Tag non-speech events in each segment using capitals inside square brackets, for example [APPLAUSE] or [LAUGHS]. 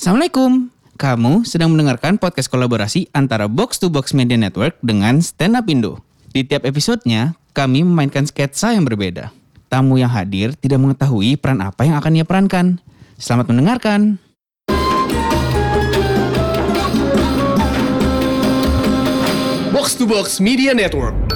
Assalamualaikum. Kamu sedang mendengarkan podcast kolaborasi antara Box to Box Media Network dengan Stand Up Indo. Di tiap episodenya, kami memainkan sketsa yang berbeda. Tamu yang hadir tidak mengetahui peran apa yang akan ia perankan. Selamat mendengarkan. Box to Box Media Network.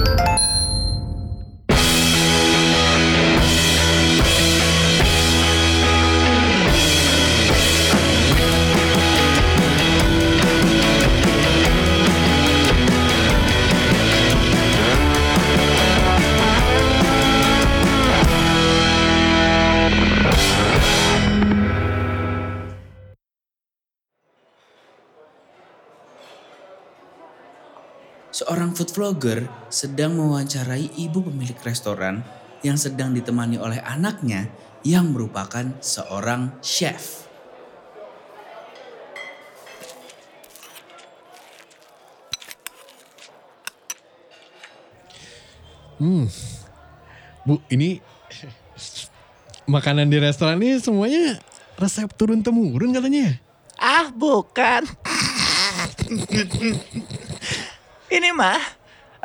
Seorang food vlogger sedang mewawancarai ibu pemilik restoran yang sedang ditemani oleh anaknya yang merupakan seorang chef. Bu, ini makanan di restoran ini semuanya resep turun temurun katanya. Ah, bukan. Ini mah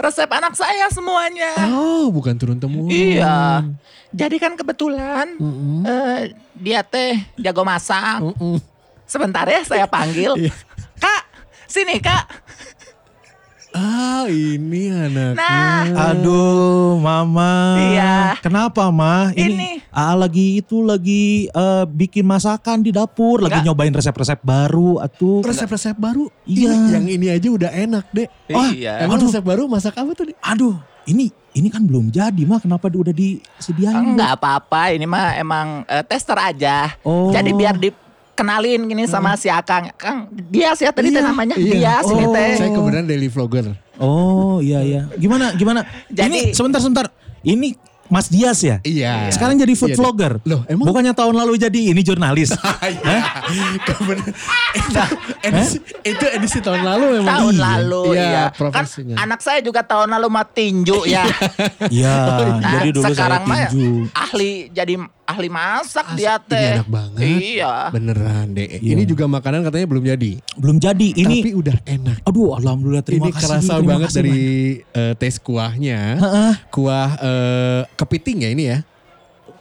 resep anak saya semuanya. Oh, bukan turun temurun. Iya. Jadi kan kebetulan Mm-mm. eh, dia teh jago masak. Mm-mm. Sebentar ya saya panggil. Iya. Kak, sini kak. Ah, ini anaknya. Nah. Aduh, Mama. Iya. Kenapa, Ma? Ini. Ah, lagi itu lagi eh, bikin masakan di dapur, lagi Enggak. nyobain resep-resep baru atuh. Resep-resep baru. Iya. Ini, yang ini aja udah enak, Dek. Wah, Iya. Emang Aduh. resep baru masak apa tuh, Dek? Aduh, ini ini kan belum jadi, Ma. Kenapa udah disediain? Enggak apa-apa, ini mah emang eh, tester aja. Oh. Jadi biar dikenalin gini sama si Akang. Kang, dia sih tadi teh Iya, namanya. iya. Dia sini Oh. teh. Saya kebetulan daily vlogger. Oh, iya iya. Gimana gimana? Jadi- ini sebentar sebentar. Ini Mas Dias ya? Iya. Sekarang jadi food Iya, vlogger. Loh, emang- Bukannya tahun lalu jadi ini jurnalis? [LAUGHS] Iya. Kebetulan. itu, edisi, itu edisi tahun lalu memang. Tahun Iya. lalu Iya, ya. Kan profesinya. anak saya juga tahun lalu mah tinju ya. Iya, Nah, [LAUGHS] jadi dulu sekarang saya tinju. ahli jadi ahli masak As- dia Ini teh. enak banget. Iya. Beneran, Dek. Iya. Ini juga makanan katanya belum jadi. Belum jadi. Ini Tapi udah enak. Aduh, alhamdulillah terima ini kasih. kerasa terima banget kasih, dari Man. eh, tes kuahnya. Heeh. Kuah eh, kepiting ya ini ya.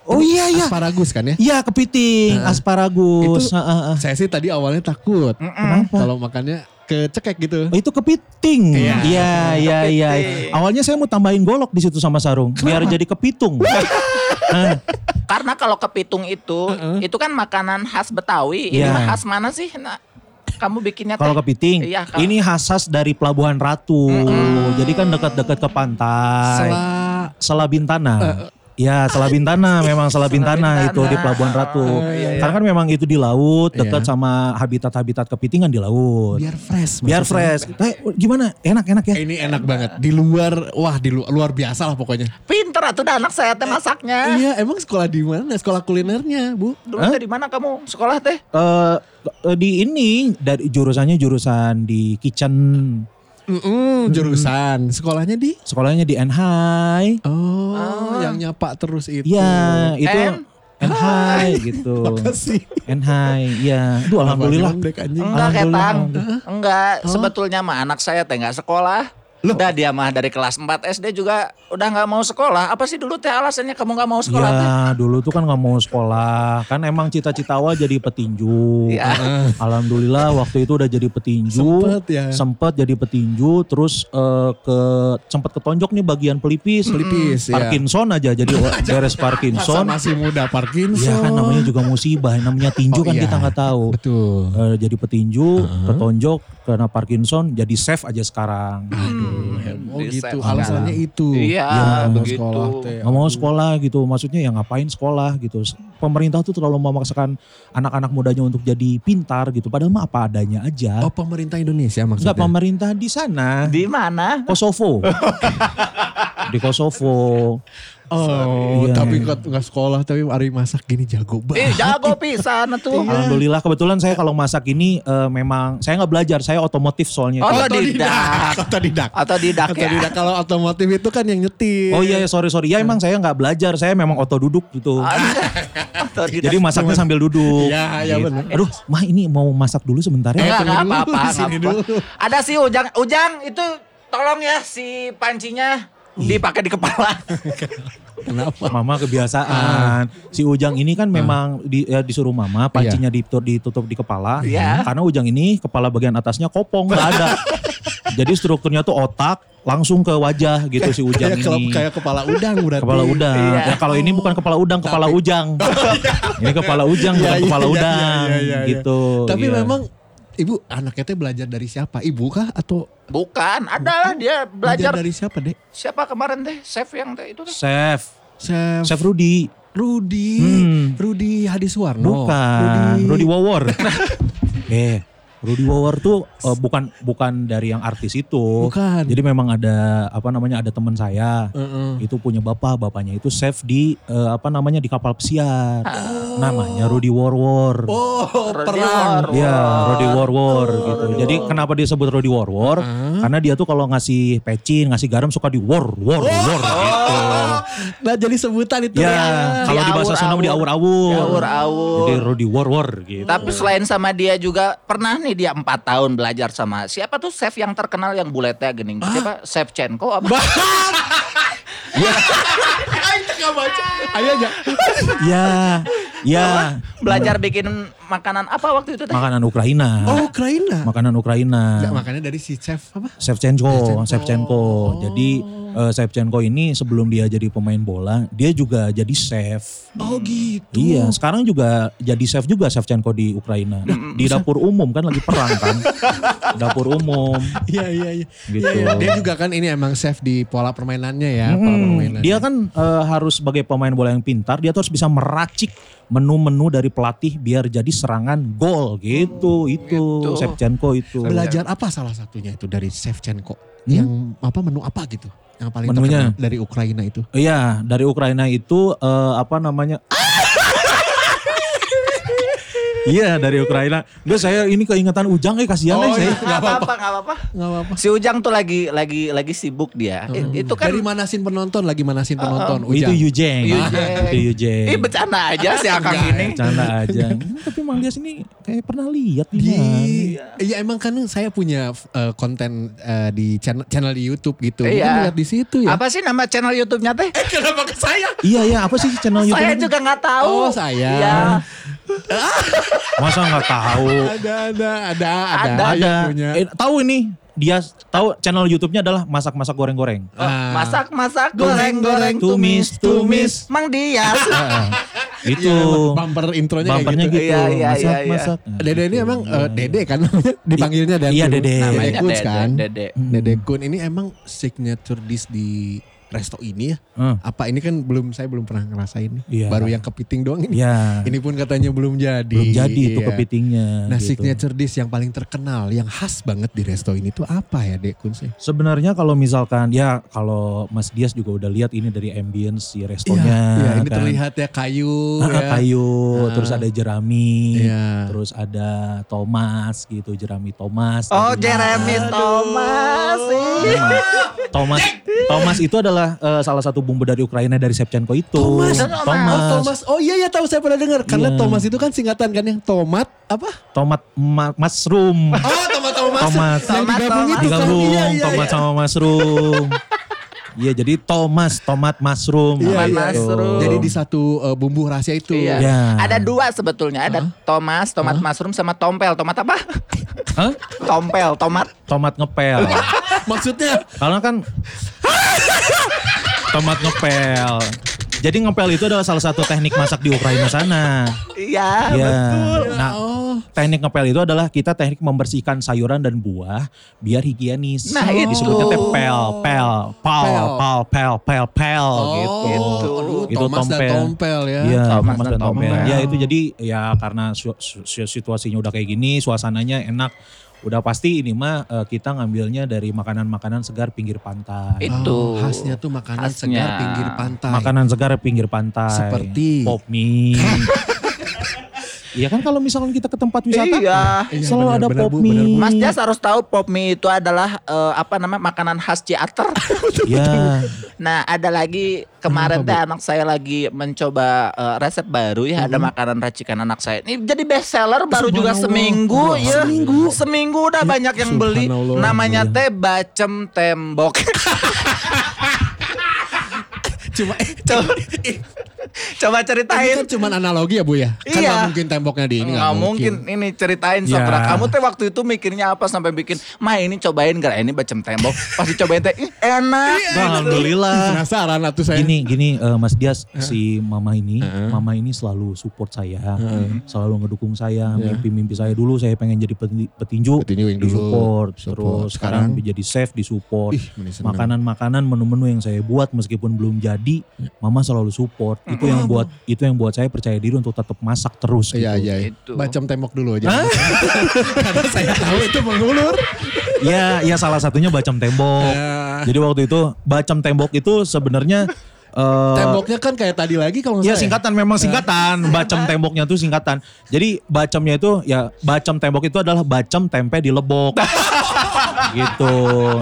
Oh iya iya. Asparagus kan ya. Iya kepiting, Heeh. asparagus. Itu- Heeh, heeh. Saya sih tadi awalnya takut. Kenapa? Kalau makannya kecekek gitu. Oh, itu kepiting. Iya. Iya, iya, iya. Kepiting. Awalnya saya mau tambahin golok di situ sama sarung, biar jadi kepitung. [LAUGHS] Karena kalau kepitung itu, Heeh. itu kan makanan khas Betawi. Ini Iya. mah khas mana sih? Nah, kamu bikinnya Kalau kepiting, Iya, kalau- ini khas dari Pelabuhan Ratu. Jadi kan dekat-dekat ke pantai. Setelah Sela Bintana. Ya, Sela Bintana [LAUGHS] memang Sela Bintana itu di Pelabuhan Ratu. Oh, iya, iya. Karena kan memang itu di laut, dekat Iya. sama habitat-habitat kepiting kan di laut. biar fresh. Biar fresh. Eh, gimana? Enak-enak ya? Ini enak banget. Di luar, wah di lu- luar biasa lah pokoknya. Pinter atuh dah anak saya teh masaknya. Iya, emang sekolah di mana? Sekolah kulinernya, Bu. Dulu teh di mana kamu sekolah teh? Eh, eh, di ini dari jurusannya jurusan di kitchen. Mm-mm, jurusan. Sekolahnya di? Sekolahnya di NHI. Oh, yang nyapa terus itu. Iya, itu N? NHI gitu. [LAUGHS] Makasih. NHI, iya. Duh, alhamdulillah. Enggak ketang. Enggak, sebetulnya mah anak saya teh enggak sekolah. Loh. Udah dia mah dari kelas 4 SD juga udah nggak mau sekolah. Apa sih dulu teh alasannya kamu nggak mau sekolah teh? Ya, dulu tuh kan nggak mau sekolah. Kan emang cita-cita awal jadi petinju. Iya. Alhamdulillah waktu itu udah jadi petinju. Sempet ya. Sempet jadi petinju, terus eh, ke sempat ketonjok nih bagian pelipis. Pelipis, ya. Parkinson aja jadi [LAUGHS] beres Masa Parkinson. masih muda Parkinson. Iya kan namanya juga musibah, namanya tinju Oh, kan iya. kita nggak tahu. Betul. Eh, jadi petinju, ketonjok, kena Parkinson, jadi chef aja sekarang. Oh Di gitu, set. alasannya itu. Iya, Nggak mau begitu. sekolah teh. nggak mau sekolah gitu, maksudnya ya ngapain sekolah gitu. Pemerintah tuh terlalu memaksakan anak-anak mudanya untuk jadi pintar gitu, padahal mah apa adanya aja. Oh pemerintah Indonesia maksudnya? Enggak pemerintah di sana, Di mana? Kosovo. [LAUGHS] di Kosovo. Oh, Iya. tapi kok nggak sekolah tapi hari masak gini jago Eh banget. jago pisan tuh. Alhamdulillah kebetulan saya kalau masak ini eh, memang saya nggak belajar, saya otomotif soalnya. Oh, Kalau- Otodidak. Otodidak. Otodidak ya. Otodidak. Kalau otomotif itu kan yang nyetir. Oh iya ya sorry sorry ya emang saya nggak belajar, saya memang oto duduk gitu. Otodidak. Jadi masaknya sambil duduk. Iya, iya Gitu. benar. Aduh, mah ini mau masak dulu sebentar ya. Enggak, apa-apa. Ada si Ujang. Ujang itu tolong ya si pancinya dipakai di kepala. Kenapa? Mama kebiasaan. Si Ujang ini kan memang di, ya, disuruh mama pancinya ditutup, ditutup di kepala. Iya. Karena Ujang ini kepala bagian atasnya kopong nggak ada. [LAUGHS] Jadi strukturnya tuh otak langsung ke wajah gitu si Ujang Kayak, kalau- ini. kayak kepala udang berarti. Kepala udang. Iya. Ya kalau ini bukan kepala udang, kepala Tapi- ujang. [LAUGHS] ini kepala ujang Iya, bukan iya, kepala iya, udang iya, iya, iya. gitu. Tapi Iya. memang ibu anaknya teh belajar dari siapa? Ibu kah atau Bukan, adalah dia belajar. dari siapa dek? Siapa kemarin teh? Chef yang teh itu teh. Chef, Chef, Chef Rudi. Rudi, Hmm. Rudi Hadiswarno. Bukan, Rudi Wawor. [LAUGHS] eh, Rudi Wawor tuh eh, bukan bukan dari yang artis itu. Bukan. Jadi memang ada apa namanya ada teman saya. Heeh. Itu punya bapak, bapaknya itu chef di eh, apa namanya di kapal pesiar. Namanya Rudi Warwor. Oh, perang. War. Iya, Rodi War War Oh, gitu. Jadi kenapa dia sebut Rodi War War? Karena dia tuh kalau ngasih pecin, ngasih garam suka di war war war gitu. [LAUGHS] Nah jadi sebutan itu Ya, kalau di bahasa Sunda di awur-awur. Diawur-awur. Jadi Rodi War War gitu. Tapi selain sama dia juga pernah nih dia empat tahun belajar sama siapa tuh chef yang terkenal yang buletnya gening siapa chef Chenko apa? Ayo aja. Ya, ya. belajar bikin makanan apa waktu itu teh? Makanan Ukraina. Oh Ukraina. Makanan Ukraina. Nggak, makanya dari si chef apa? Shevchenko, Shevchenko. Jadi eh, Shevchenko ini sebelum dia jadi pemain bola, dia juga jadi chef. Oh gitu. Iya, sekarang juga jadi chef juga Shevchenko di Ukraina. Di dapur umum kan lagi perang kan. [LAUGHS] dapur umum. Iya iya iya. Gitu. Iya, iya. Dia juga kan ini emang chef di pola permainannya ya, pola Hmm, permainan. dia kan eh, harus sebagai pemain bola yang pintar, dia tuh harus bisa meracik menu-menu dari pelatih biar jadi serangan gol gitu. itu Gitu. Shevchenko itu. belajar apa salah satunya itu dari chef Chenko? Yang apa menu apa gitu? Yang paling Hmm? Menunya? terkenal dari Ukraina itu. Iya, dari Ukraina itu eh, apa namanya? Iya dari Ukraina. Enggak saya ini keingetan Ujang eh kasihan Oh, eh saya. iya. Nggak apa-apa, nggak apa-apa. Nggak apa-apa. Si Ujang tuh lagi lagi lagi sibuk dia. I- Itu kan dari manasin penonton lagi manasin penonton. Oh, itu Ujang. Yujeng. Yujeng. Itu Yujeng. Ih bercanda aja si Akang ini. Canda aja. [LAUGHS] Tapi Mang Dias ini kayak pernah lihat di iya emang kan saya punya eh, konten eh, di channel, channel di YouTube gitu. Iya. Mungkin lihat di situ ya. Apa sih nama channel YouTube-nya teh? [LAUGHS] Kenapa ke saya? Iya iya apa sih channel YouTube? Saya juga nggak tahu. Oh, saya. Iya. [LAUGHS] Masa nggak tahu? Ada ada ada ada. Ada. Ada. Eh, tahu ini dia tahu channel YouTube-nya adalah masak-masak goreng-goreng. Ah. Masak-masak, goreng-goreng, tumis, tumis, Mang Dias. [LAUGHS] Itu. Iya, bumper intronya kayak Bumpernya gitu. gitu. Iya, iya, masak, iya, iya. masak. Dede ini emang eh, Dede kan [LAUGHS] dipanggilnya dan Iya, Dede. Namanya Kun Dede, kan. Dede. Dede Kun ini emang signature dish di resto ini ya. Hmm. Apa ini kan belum saya belum pernah ngerasain nih. Iya. Baru yang kepiting doang ini. Iya. Ini pun katanya belum jadi. Belum jadi itu Iya. kepitingnya. Nah gitu. signature dish yang paling terkenal, yang khas banget di resto ini tuh apa ya Dek Kun sih? Sebenarnya kalau misalkan ya kalau Mas Dias juga udah lihat ini dari ambience si Iya, restonya. iya, ini kan. terlihat ya kayu. Ah, ya. kayu, Ah. terus ada jerami, Iya. terus ada Thomas gitu, jerami Thomas. Oh. Jeremy Thomas. Thomas. Thomas, Thomas itu adalah eh, salah satu bumbu dari Ukraina dari Shevchenko itu. Thomas. Thomas. Oh Thomas, oh iya ya tahu saya pernah dengar. Karena Iya. Thomas itu kan singkatan kan yang tomat apa? Tomat ma- mushroom. Oh tomat Thomas. Thomas. Yang Thomas, digabung Thomas. itu kan. Digabung Iya, iya, tomat iya. sama mushroom. Iya jadi Thomas, tomat mushroom. Iya, Tomat iya. mushroom. Jadi di satu eh, bumbu rahasia itu. Iya. Ya. Ada dua sebetulnya. Ada Thomas, tomat mushroom sama tompel. Tomat apa? Hah? Tompel, tomat. Tomat ngepel. Maksudnya Karena kan [LAUGHS] tomat ngepel. Jadi ngepel itu adalah salah satu teknik masak di Ukraina sana. Iya, Ya. betul. Nah, oh teknik ngepel itu adalah kita teknik membersihkan sayuran dan buah biar higienis. Nah, itu. Disebutnya teh pel, pel, pal, Pel. pal, pel, pel, pel gitu. Gitu. aduh, Itu Thomas dan tompel. Tompel ya. Iya, Thomas Thomas dan dan Tompel. Tompel. Ya itu jadi ya karena su- su- situasinya udah kayak gini, suasananya enak. Udah pasti ini mah eh, kita ngambilnya dari makanan-makanan segar pinggir pantai. Itu. Oh, khasnya tuh makanan Khasnya. segar pinggir pantai. Makanan segar pinggir pantai. Seperti? pop mie. Iya kan kalau misalkan kita ke tempat wisata Iya. Iya, selalu benar, ada benar, pop Bu, mie. benar, Bu. Mas Jas harus tahu pop mie itu adalah eh, apa namanya makanan khas Ciater. [LAUGHS] Ya, Nah, ada lagi kemarin teh anak saya lagi mencoba eh, resep baru ya, ada makanan racikan anak saya. Ini jadi best seller baru juga seminggu Oh, ya. seminggu. Seminggu udah banyak yang beli. Namanya teh bacem tembok. [LAUGHS] Cuma coba, coba ini ceritain. kan cuma analogi ya Bu ya. Kan Iya. nggak mungkin temboknya di ini Nggak mungkin. Ini ceritain. Ya. Kamu teh waktu itu mikirnya apa sampai bikin, "Ma, ini cobain gak? Ini bacem tembok." Pas dicobain teh, "Ih, enak." alhamdulillah. [LAUGHS] Penasaran atuh saya. Gini gini eh, Mas Dias si mama ini, mama ini selalu support saya, selalu ngedukung saya, mimpi-mimpi saya dulu saya pengen jadi peti- petinju, Petinju yang dulu. disupport, Support. terus Sekarang? sekarang jadi chef disupport. Ini seneng. Makanan-makanan menu-menu yang saya buat meskipun belum jadi, mama selalu support. Itu yang buat itu yang buat saya percaya diri untuk tetap masak terus gitu. Iya iya. Gitu. Bacem tembok dulu aja. [LAUGHS] Karena saya tahu itu mengulur. Ya, ya salah satunya bacem tembok. Ya. Jadi waktu itu bacem tembok itu sebenarnya eh, Temboknya kan kayak tadi lagi kalau Ya nggak salah singkatan memang singkatan. Bacem temboknya tuh singkatan. Jadi bacemnya itu ya bacem tembok itu adalah bacem tempe di lebok. [LAUGHS] gitu.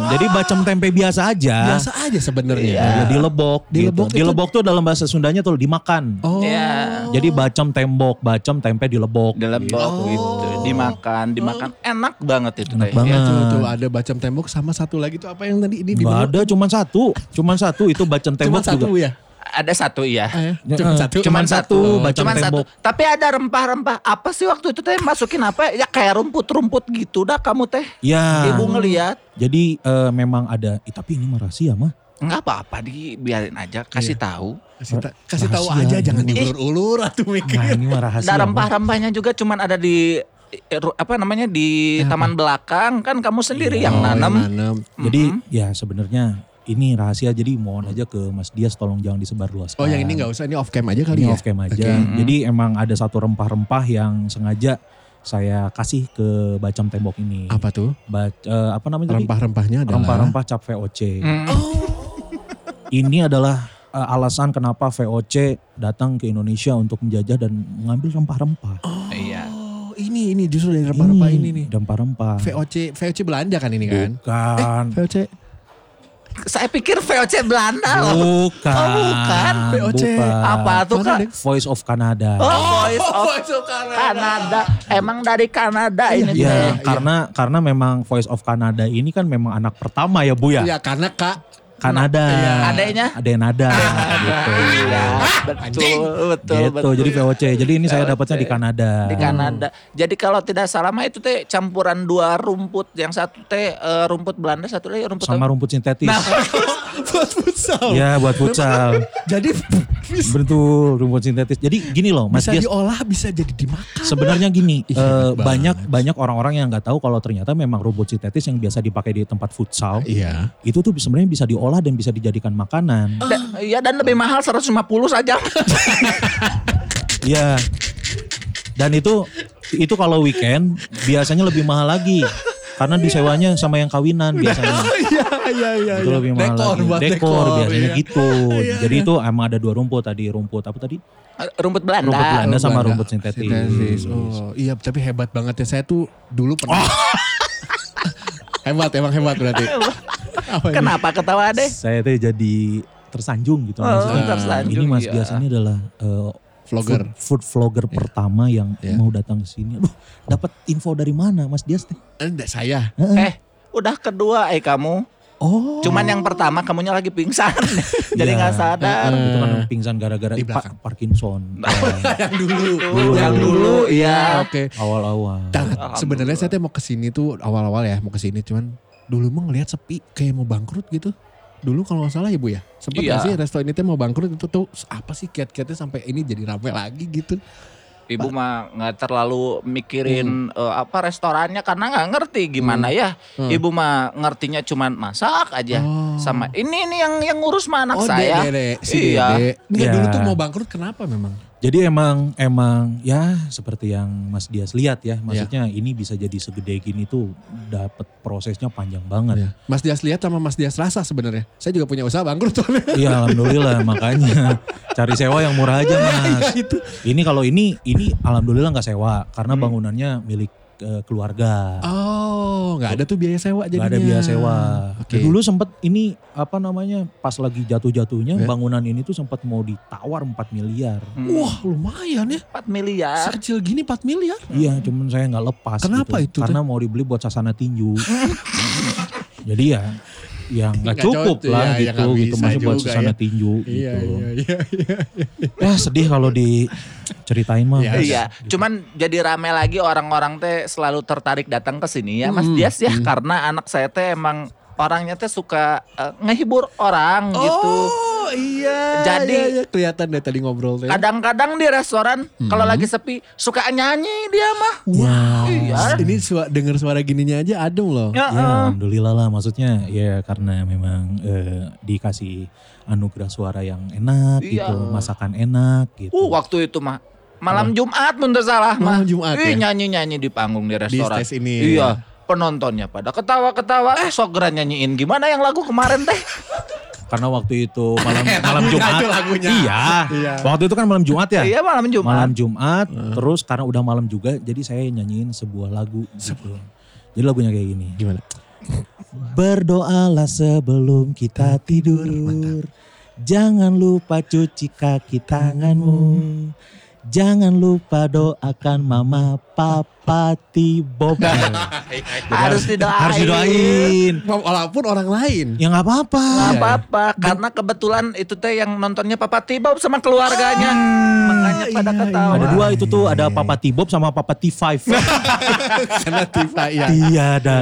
Jadi bacem tempe biasa aja. Biasa aja sebenarnya. Ya, di lebok. Di gitu. lebok Di itu- lebok tuh dalam bahasa Sundanya tuh dimakan. Oh. Ya. Jadi bacem tembok, bacem tempe di lebok. Dalam bok gitu, dimakan, dimakan enak banget itu Enak banget. Ya, tuh, tuh ada bacem tembok sama satu lagi tuh apa yang tadi ini di Gak ada, cuman satu. Cuman satu itu bacem Cuma tembok satu juga. ya. Ada satu iya. Eh, Ya, Cuma eh, satu. cuman satu Cuman satu. Tapi ada rempah-rempah. Apa sih waktu itu teh masukin apa? Ya kayak rumput-rumput gitu dah kamu teh. Ya. Ibu ngeliat. Jadi eh, memang ada, eh, tapi ini mah rahasia mah. Enggak apa-apa dibiarin aja, kasih tahu. Kasih, ta- kasih tahu aja jangan diulur-ulur atuh Nah mikir. ini mah rahasia. Nah rempah-rempahnya juga cuman ada di eh, apa namanya di taman belakang kan kamu sendiri yang Oh, nanam. nanam. Jadi ya sebenarnya ini rahasia jadi mohon aja ke Mas Dias tolong jangan disebarluaskan. Oh yang ini nggak usah ini off cam aja kali Ini ya. off cam aja. Oke. Jadi emang ada satu rempah-rempah yang sengaja saya kasih ke bacem tembok ini. Apa tuh? Ba- eh, apa namanya tadi? Rempah-rempahnya adalah Rempah-rempah cap VOC. Hmm. [LAUGHS] Ini adalah eh, alasan kenapa VOC datang ke Indonesia untuk menjajah dan mengambil rempah-rempah. Iya. Oh ini ini justru dari rempah-rempah ini nih. Rempah-rempah. VOC VOC Belanda kan ini kan? Bukan. VOC Saya pikir VOC Belanda loh. Bukan. Oh, bukan. VOC. Bukan. Apa tuh kak? Dek? Voice of Canada. Oh, Voice of Kanada. Emang dari Kanada ini Ya, teh. karena karena memang Voice of Canada ini kan memang anak pertama ya Bu ya. Iya karena kak Kanada. Iya. Adanya? Ada yang nada gitu. Iya, betul, betul, gitu. betul. Jadi VOC. Jadi ini saya dapatnya di. Kanada. di Kanada. Jadi kalau tidak salah mah itu teh campuran dua rumput. Yang satu teh eh, rumput Belanda, satu lagi rumput Sama apa? rumput sintetis. Nah, [LAUGHS] buat futsal. Ya buat futsal. [LAUGHS] Jadi [LAUGHS] Betul rumput sintetis. Jadi gini loh Mas bisa diolah bisa jadi dimakan. Sebenarnya gini, Ih, eh, banyak banyak orang-orang yang nggak tahu kalau ternyata memang rumput sintetis yang biasa dipakai di tempat futsal Iya. itu tuh sebenarnya bisa diolah dan bisa dijadikan makanan. da- Iya dan lebih mahal 150 saja. Iya. Dan itu itu kalau weekend biasanya lebih mahal lagi. Karena disewanya sama yang kawinan biasanya. [LAUGHS] Iya iya iya. itu lebih mahal Dekor lagi. buat dekor, dekor, biasanya iya. gitu. Jadi itu emang ada dua rumput tadi, rumput apa tadi? rumput Belanda. Rumput Belanda sama Belanda. rumput sintetis. Sintetis. Oh iya tapi hebat banget ya. Saya tuh dulu pernah. [LAUGHS] hebat emang hebat berarti. Apa ini? Kenapa ketawa deh? Saya tuh jadi tersanjung gitu Oh, maksudnya. tersanjung, Ini Mas iya. Ini adalah eh, Vlogger. food, food vlogger pertama yang Iya. mau datang ke sini. Aduh, dapat info dari mana Mas Dias teh? Enggak saya. Eh, udah kedua eh kamu. Oh. Cuman yang pertama kamunya lagi pingsan. [LAUGHS] Jadi Iya. nggak sadar. itu kan pingsan gara-gara Di pa- belakang. Parkinson. [LAUGHS] [LAUGHS] yang dulu. Dulu, yang dulu, iya. Oke. Awal-awal. Nah, sebenarnya saya tuh mau ke sini tuh awal-awal ya mau ke sini cuman dulu mah ngelihat sepi kayak mau bangkrut gitu. Dulu kalau nggak salah ya bu ya sempet Iya. nggak sih resto ini tuh mau bangkrut itu tuh apa sih kiat-kiatnya sampai ini jadi rame lagi gitu. Ibu mah nggak terlalu mikirin Hmm. eh, apa restorannya karena nggak ngerti gimana ya. Ibu mah ngertinya cuman masak aja Oh. sama ini ini yang yang ngurus mah anak oh, saya. Dede, si iya. Dede. Enggak Iya. dulu tuh mau bangkrut kenapa memang? Jadi emang emang ya seperti yang Mas Dias lihat ya, maksudnya ini bisa jadi segede gini tuh dapat prosesnya panjang banget. Iya. Mas Dias lihat sama Mas Dias rasa sebenarnya. Saya juga punya usaha bangkrut. Iya alhamdulillah [LAUGHS] makanya cari sewa yang murah aja mas. Ini kalau ini ini alhamdulillah nggak sewa karena bangunannya milik eh, keluarga. Oh, nggak ada tuh biaya sewa Gak jadinya. ada biaya sewa. Oke. Dan Dulu sempet ini apa namanya pas lagi jatuh-jatuhnya Ya. bangunan ini tuh sempat mau ditawar 4 miliar. Hmm. Wah, lumayan ya. 4 miliar. Sekecil gini 4 miliar. Iya cuman saya nggak lepas. Kenapa gitu. itu, Karena mau dibeli buat sasana tinju. [LAUGHS] Jadi ya yang nggak cukup cocok, lah ya, ya gitu nggak gitu masih buat juga sasana ya. tinju Iya, gitu. iya, iya, iya. Ya sedih kalau diceritain mah. Iya, Mas. Iya, cuman jadi rame lagi orang-orang teh selalu tertarik datang ke sini ya Mas Dias ya karena anak saya teh emang orangnya teh suka eh, ngehibur orang gitu. Oh iya. Jadi- iya, iya. kelihatan deh tadi ngobrol teh. Kadang-kadang di restoran kalau lagi sepi suka nyanyi dia mah. Wow. Iya. Ini suara, denger suara gininya aja adem loh. Ya, Ya eh. alhamdulillah lah maksudnya ya karena memang eh, dikasih anugerah suara yang enak Iya. gitu, masakan enak gitu. Uh, waktu itu mah malam Jumat mundur salah mah. Malam Jumat Ih, ya? nyanyi-nyanyi di panggung di restoran. stage ini. Iya. Penontonnya pada ketawa-ketawa, eh sok nyanyiin gimana yang lagu kemarin teh? Karena waktu itu [LAUGHS] malam malam Jumat. itu lagunya. Iya. Iya. Waktu itu kan malam Jumat ya. Iya malam Jumat. Malam Jumat, terus karena udah malam juga, jadi saya nyanyiin sebuah lagu gitu. Jadi lagunya kayak gini. Gimana? Berdoalah sebelum kita tidur. Jangan lupa cuci kaki tanganmu. Jangan lupa doakan mama, papa, tibob. [LAUGHS] Harus didoain. Harus didoain. Walaupun orang lain. Ya nggak apa-apa. Nggak apa-apa, karena kebetulan itu teh yang nontonnya Papa Tibob sama keluarganya. Makanya pada iya, ketawa. Ada dua itu tuh, ada papa tibob sama papa T5. [LAUGHS] Karena Tifa ya. Tiada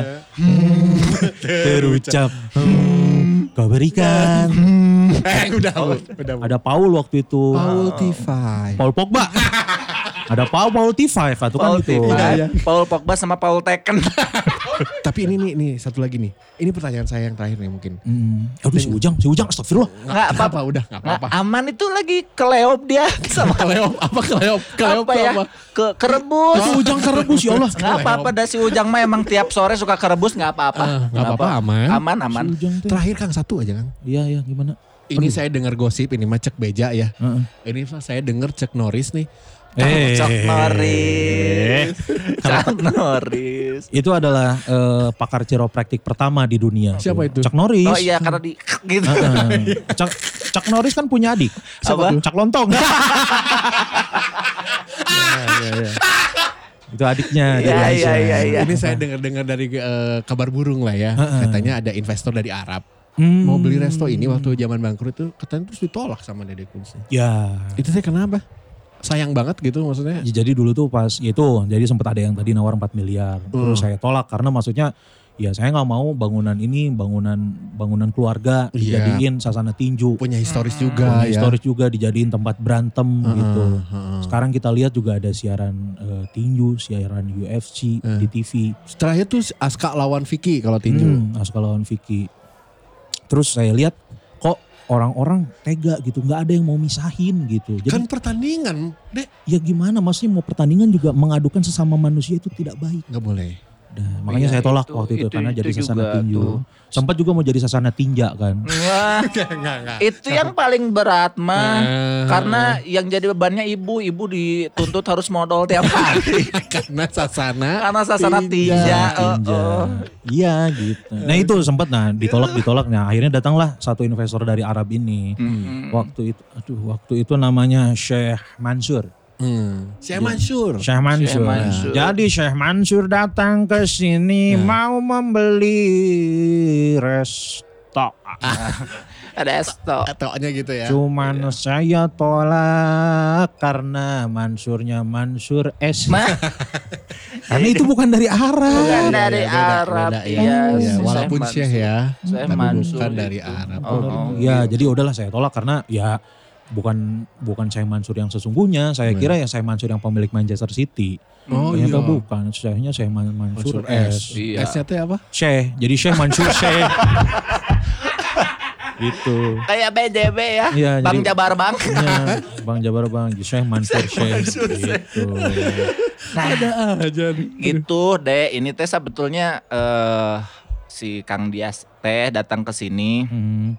[LAUGHS] terucap hmm, kau berikan. Eh, udah, udah. Ada Paul waktu itu. Paul Tifa. Paul Pogba. Ada Paul Paul T5 atau kan Paul gitu. Tibob, Iya, iya. Paul Pogba sama Paul Tekken. Tapi ini nih, nih satu lagi nih. Ini pertanyaan saya yang terakhir nih mungkin. Hmm. Aduh si Ujang, si Ujang astagfirullah. Nggak apa-apa. apa udah nggak Nggak, apa-apa. aman itu lagi keleop dia sama Keleop apa keleop? Keleop apa ya? apa? Ke kerebus. Si Ujang kerebus ya Allah. Nggak apa-apa dah si Ujang mah emang tiap sore suka kerebus nggak apa-apa. Ah, nggak apa-apa, aman. Aman aman. Terakhir Kang satu aja Kang. Iya iya gimana? Ini saya dengar gosip ini mah cek beja ya. Heeh. Ini saya dengar cek Norris nih. Eh. Chuck Norris. [LAUGHS] Chuck Norris. Itu adalah eh, pakar chiropractic pertama di dunia. Siapa itu? Chuck Norris. Oh iya karena di [LAUGHS] gitu. Heeh. Chuck, Chuck Norris kan punya adik. Siapa? Chuck Lontong. [LAUGHS] Itu adiknya. Iya, dari iya, iya, iya. Ini saya dengar-dengar dari eh, kabar burung lah ya. Katanya ada investor dari Arab Hmm. mau beli resto ini waktu zaman bangkrut itu katanya terus ditolak sama Dede Kunz. Ya. Itu saya kenapa? Sayang banget gitu maksudnya. Ya, Jadi dulu tuh pas itu, jadi sempat ada yang tadi nawar 4 miliar. Terus saya tolak karena maksudnya ya saya nggak mau bangunan ini bangunan bangunan keluarga Iya. dijadiin sasana tinju. Punya historis Punya juga ya. historis juga dijadiin tempat berantem gitu. heeh. Sekarang kita lihat juga ada siaran eh, tinju, siaran UFC di TV. Setelahnya tuh Aska lawan Vicky kalau tinju. Hmm, Asuka lawan Vicky. Terus saya lihat kok orang-orang tega gitu, nggak ada yang mau misahin gitu. Jadi Kan pertandingan, Dek. ya gimana maksudnya mau pertandingan juga mengadukan sesama manusia itu tidak baik. Nggak boleh. Nah, makanya Iya, saya tolak itu- waktu itu, itu- karena itu jadi sasana juga tinju. tuh. Sempat juga mau jadi sasana tinja kan. [LAUGHS] Wah, Enggak, enggak. itu yang paling berat mah. Eh. Karena yang jadi bebannya ibu, ibu dituntut harus modal tiap hari. [LAUGHS] Karena sasana. Karena sasana tinja. tinja. oh, Tinja. oh. Iya gitu. Nah itu sempat nah ditolak ditolak. Nah akhirnya datanglah satu investor dari Arab ini. Hmm. Waktu itu, aduh waktu itu namanya Syekh Mansur. Hmm. Syekh Mansur. Syekh Mansur. Syekh Mansur. Jadi Syekh Mansur datang ke sini mau membeli resto. [LAUGHS] Ada esto. Ataunya gitu ya. Cuman saya tolak karena Mansurnya Mansur S. Mah, [LAUGHS] karena itu bukan dari Arab. bukan Iya, dari iya, beda, Arab. beda, Iya, Iya, si Walaupun Syekh ya. Syekh tapi Mansur bukan dari itu. Arab. Oh, oh. Ya jadi udahlah saya tolak karena ya bukan bukan saya Mansur yang sesungguhnya. Saya kira ya saya Mansur yang pemilik Manchester City. Oh Ternyata iya. bukan. Sayanya saya Man- Mansur, Mansur S. S. Iya. S-nya teh apa? Syekh. Jadi Syekh Mansur Syekh. [LAUGHS] gitu. Kayak BJB ya. Iya, Bang jadi- Jabar Bang. Ya, Bang Jabar Bang, Syekh Mansur Syekh gitu. Nah, Ada aja nih. gitu deh. Ini teh sebetulnya eh si Kang Dias teh datang ke sini Hmm.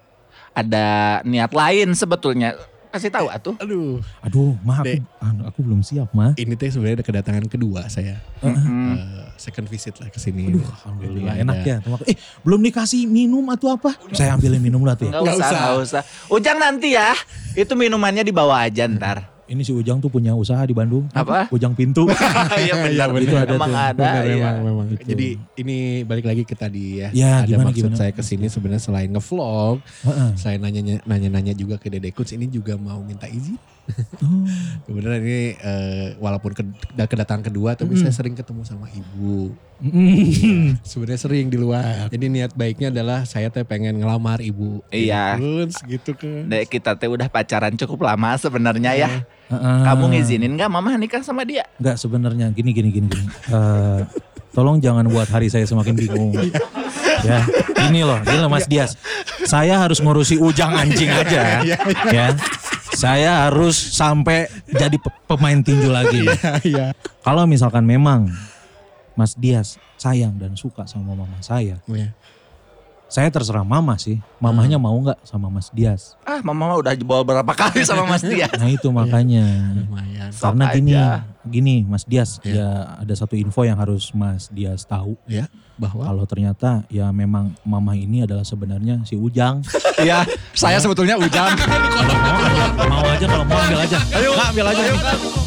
ada niat lain sebetulnya. Kasih tahu atuh. Aduh. Aduh, mah aku, Dek. anu, aku belum siap mah. Ini teh sebenarnya ada kedatangan kedua saya. Hmm. Eh, second visit lah ke sini. Aduh, alhamdulillah Jadi enak ada- ya. Eh, belum dikasih minum atau apa? Saya ambilin minum lah tuh. ya. Nggak Nggak usah, usah. nggak usah. Ujang nanti ya. Itu minumannya dibawa aja ntar. Ini si Ujang tuh punya usaha di Bandung. Apa? Ujang pintu. [LAUGHS] Iya benar. benar. Itu ada Emang tuh. ada. Benar, iya. memang, memang. Gitu. Jadi ini balik lagi ke tadi ya. Ya, ada gimana, maksud gimana? saya ke sini sebenarnya selain ngevlog, Heeh. selain nanya nanya juga ke Dede ini juga mau minta izin. [LAUGHS] Oh. Kebenaran ini eh, walaupun ke- kedatangan kedua tapi saya sering ketemu sama ibu. Mm. Sebenarnya sering di luar. Jadi niat baiknya adalah saya teh pengen ngelamar ibu. Iya. Gitu kan. Dek kita teh udah pacaran cukup lama sebenarnya ya. Heeh. Kamu ngizinin nggak mama nikah sama dia? Enggak sebenarnya gini gini gini gini. Eh, tolong jangan buat hari saya semakin bingung. ya, ini loh, ini loh Mas Dias. Saya harus ngurusi ujang anjing aja. ya. Saya harus sampai jadi pe- pemain tinju lagi. Iya. Kalau misalkan memang Mas Dias sayang dan suka sama mama saya, Iya. saya terserah mama sih. Mamahnya mau nggak sama Mas Dias? Ah mama mah udah jebol berapa kali sama Mas Dia. Nah itu makanya. Lumayan. Sok Karena gini, aja. gini Mas Dias, Iya. ya ada satu info yang harus Mas Dias tahu. Ya, bahwa Kalau ternyata ya memang mama ini adalah sebenarnya si Ujang. [LAUGHS] Iya, saya sebetulnya Ujang. [LAUGHS] Kalau mau, mau aja kalau mau ambil aja. Ayo, ambil aja. nih.